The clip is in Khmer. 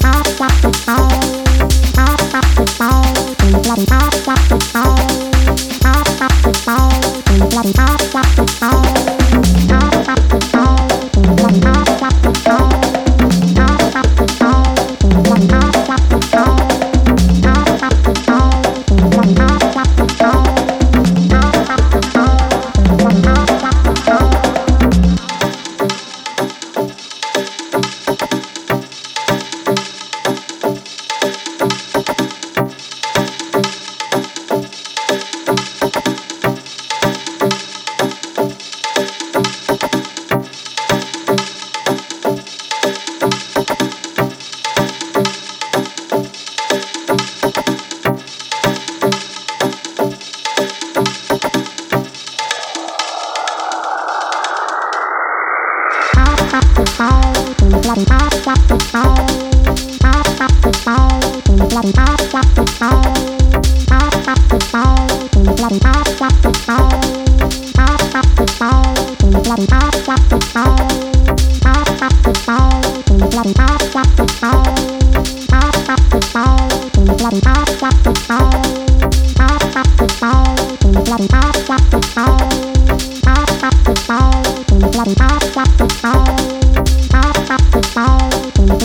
Oh. Bye.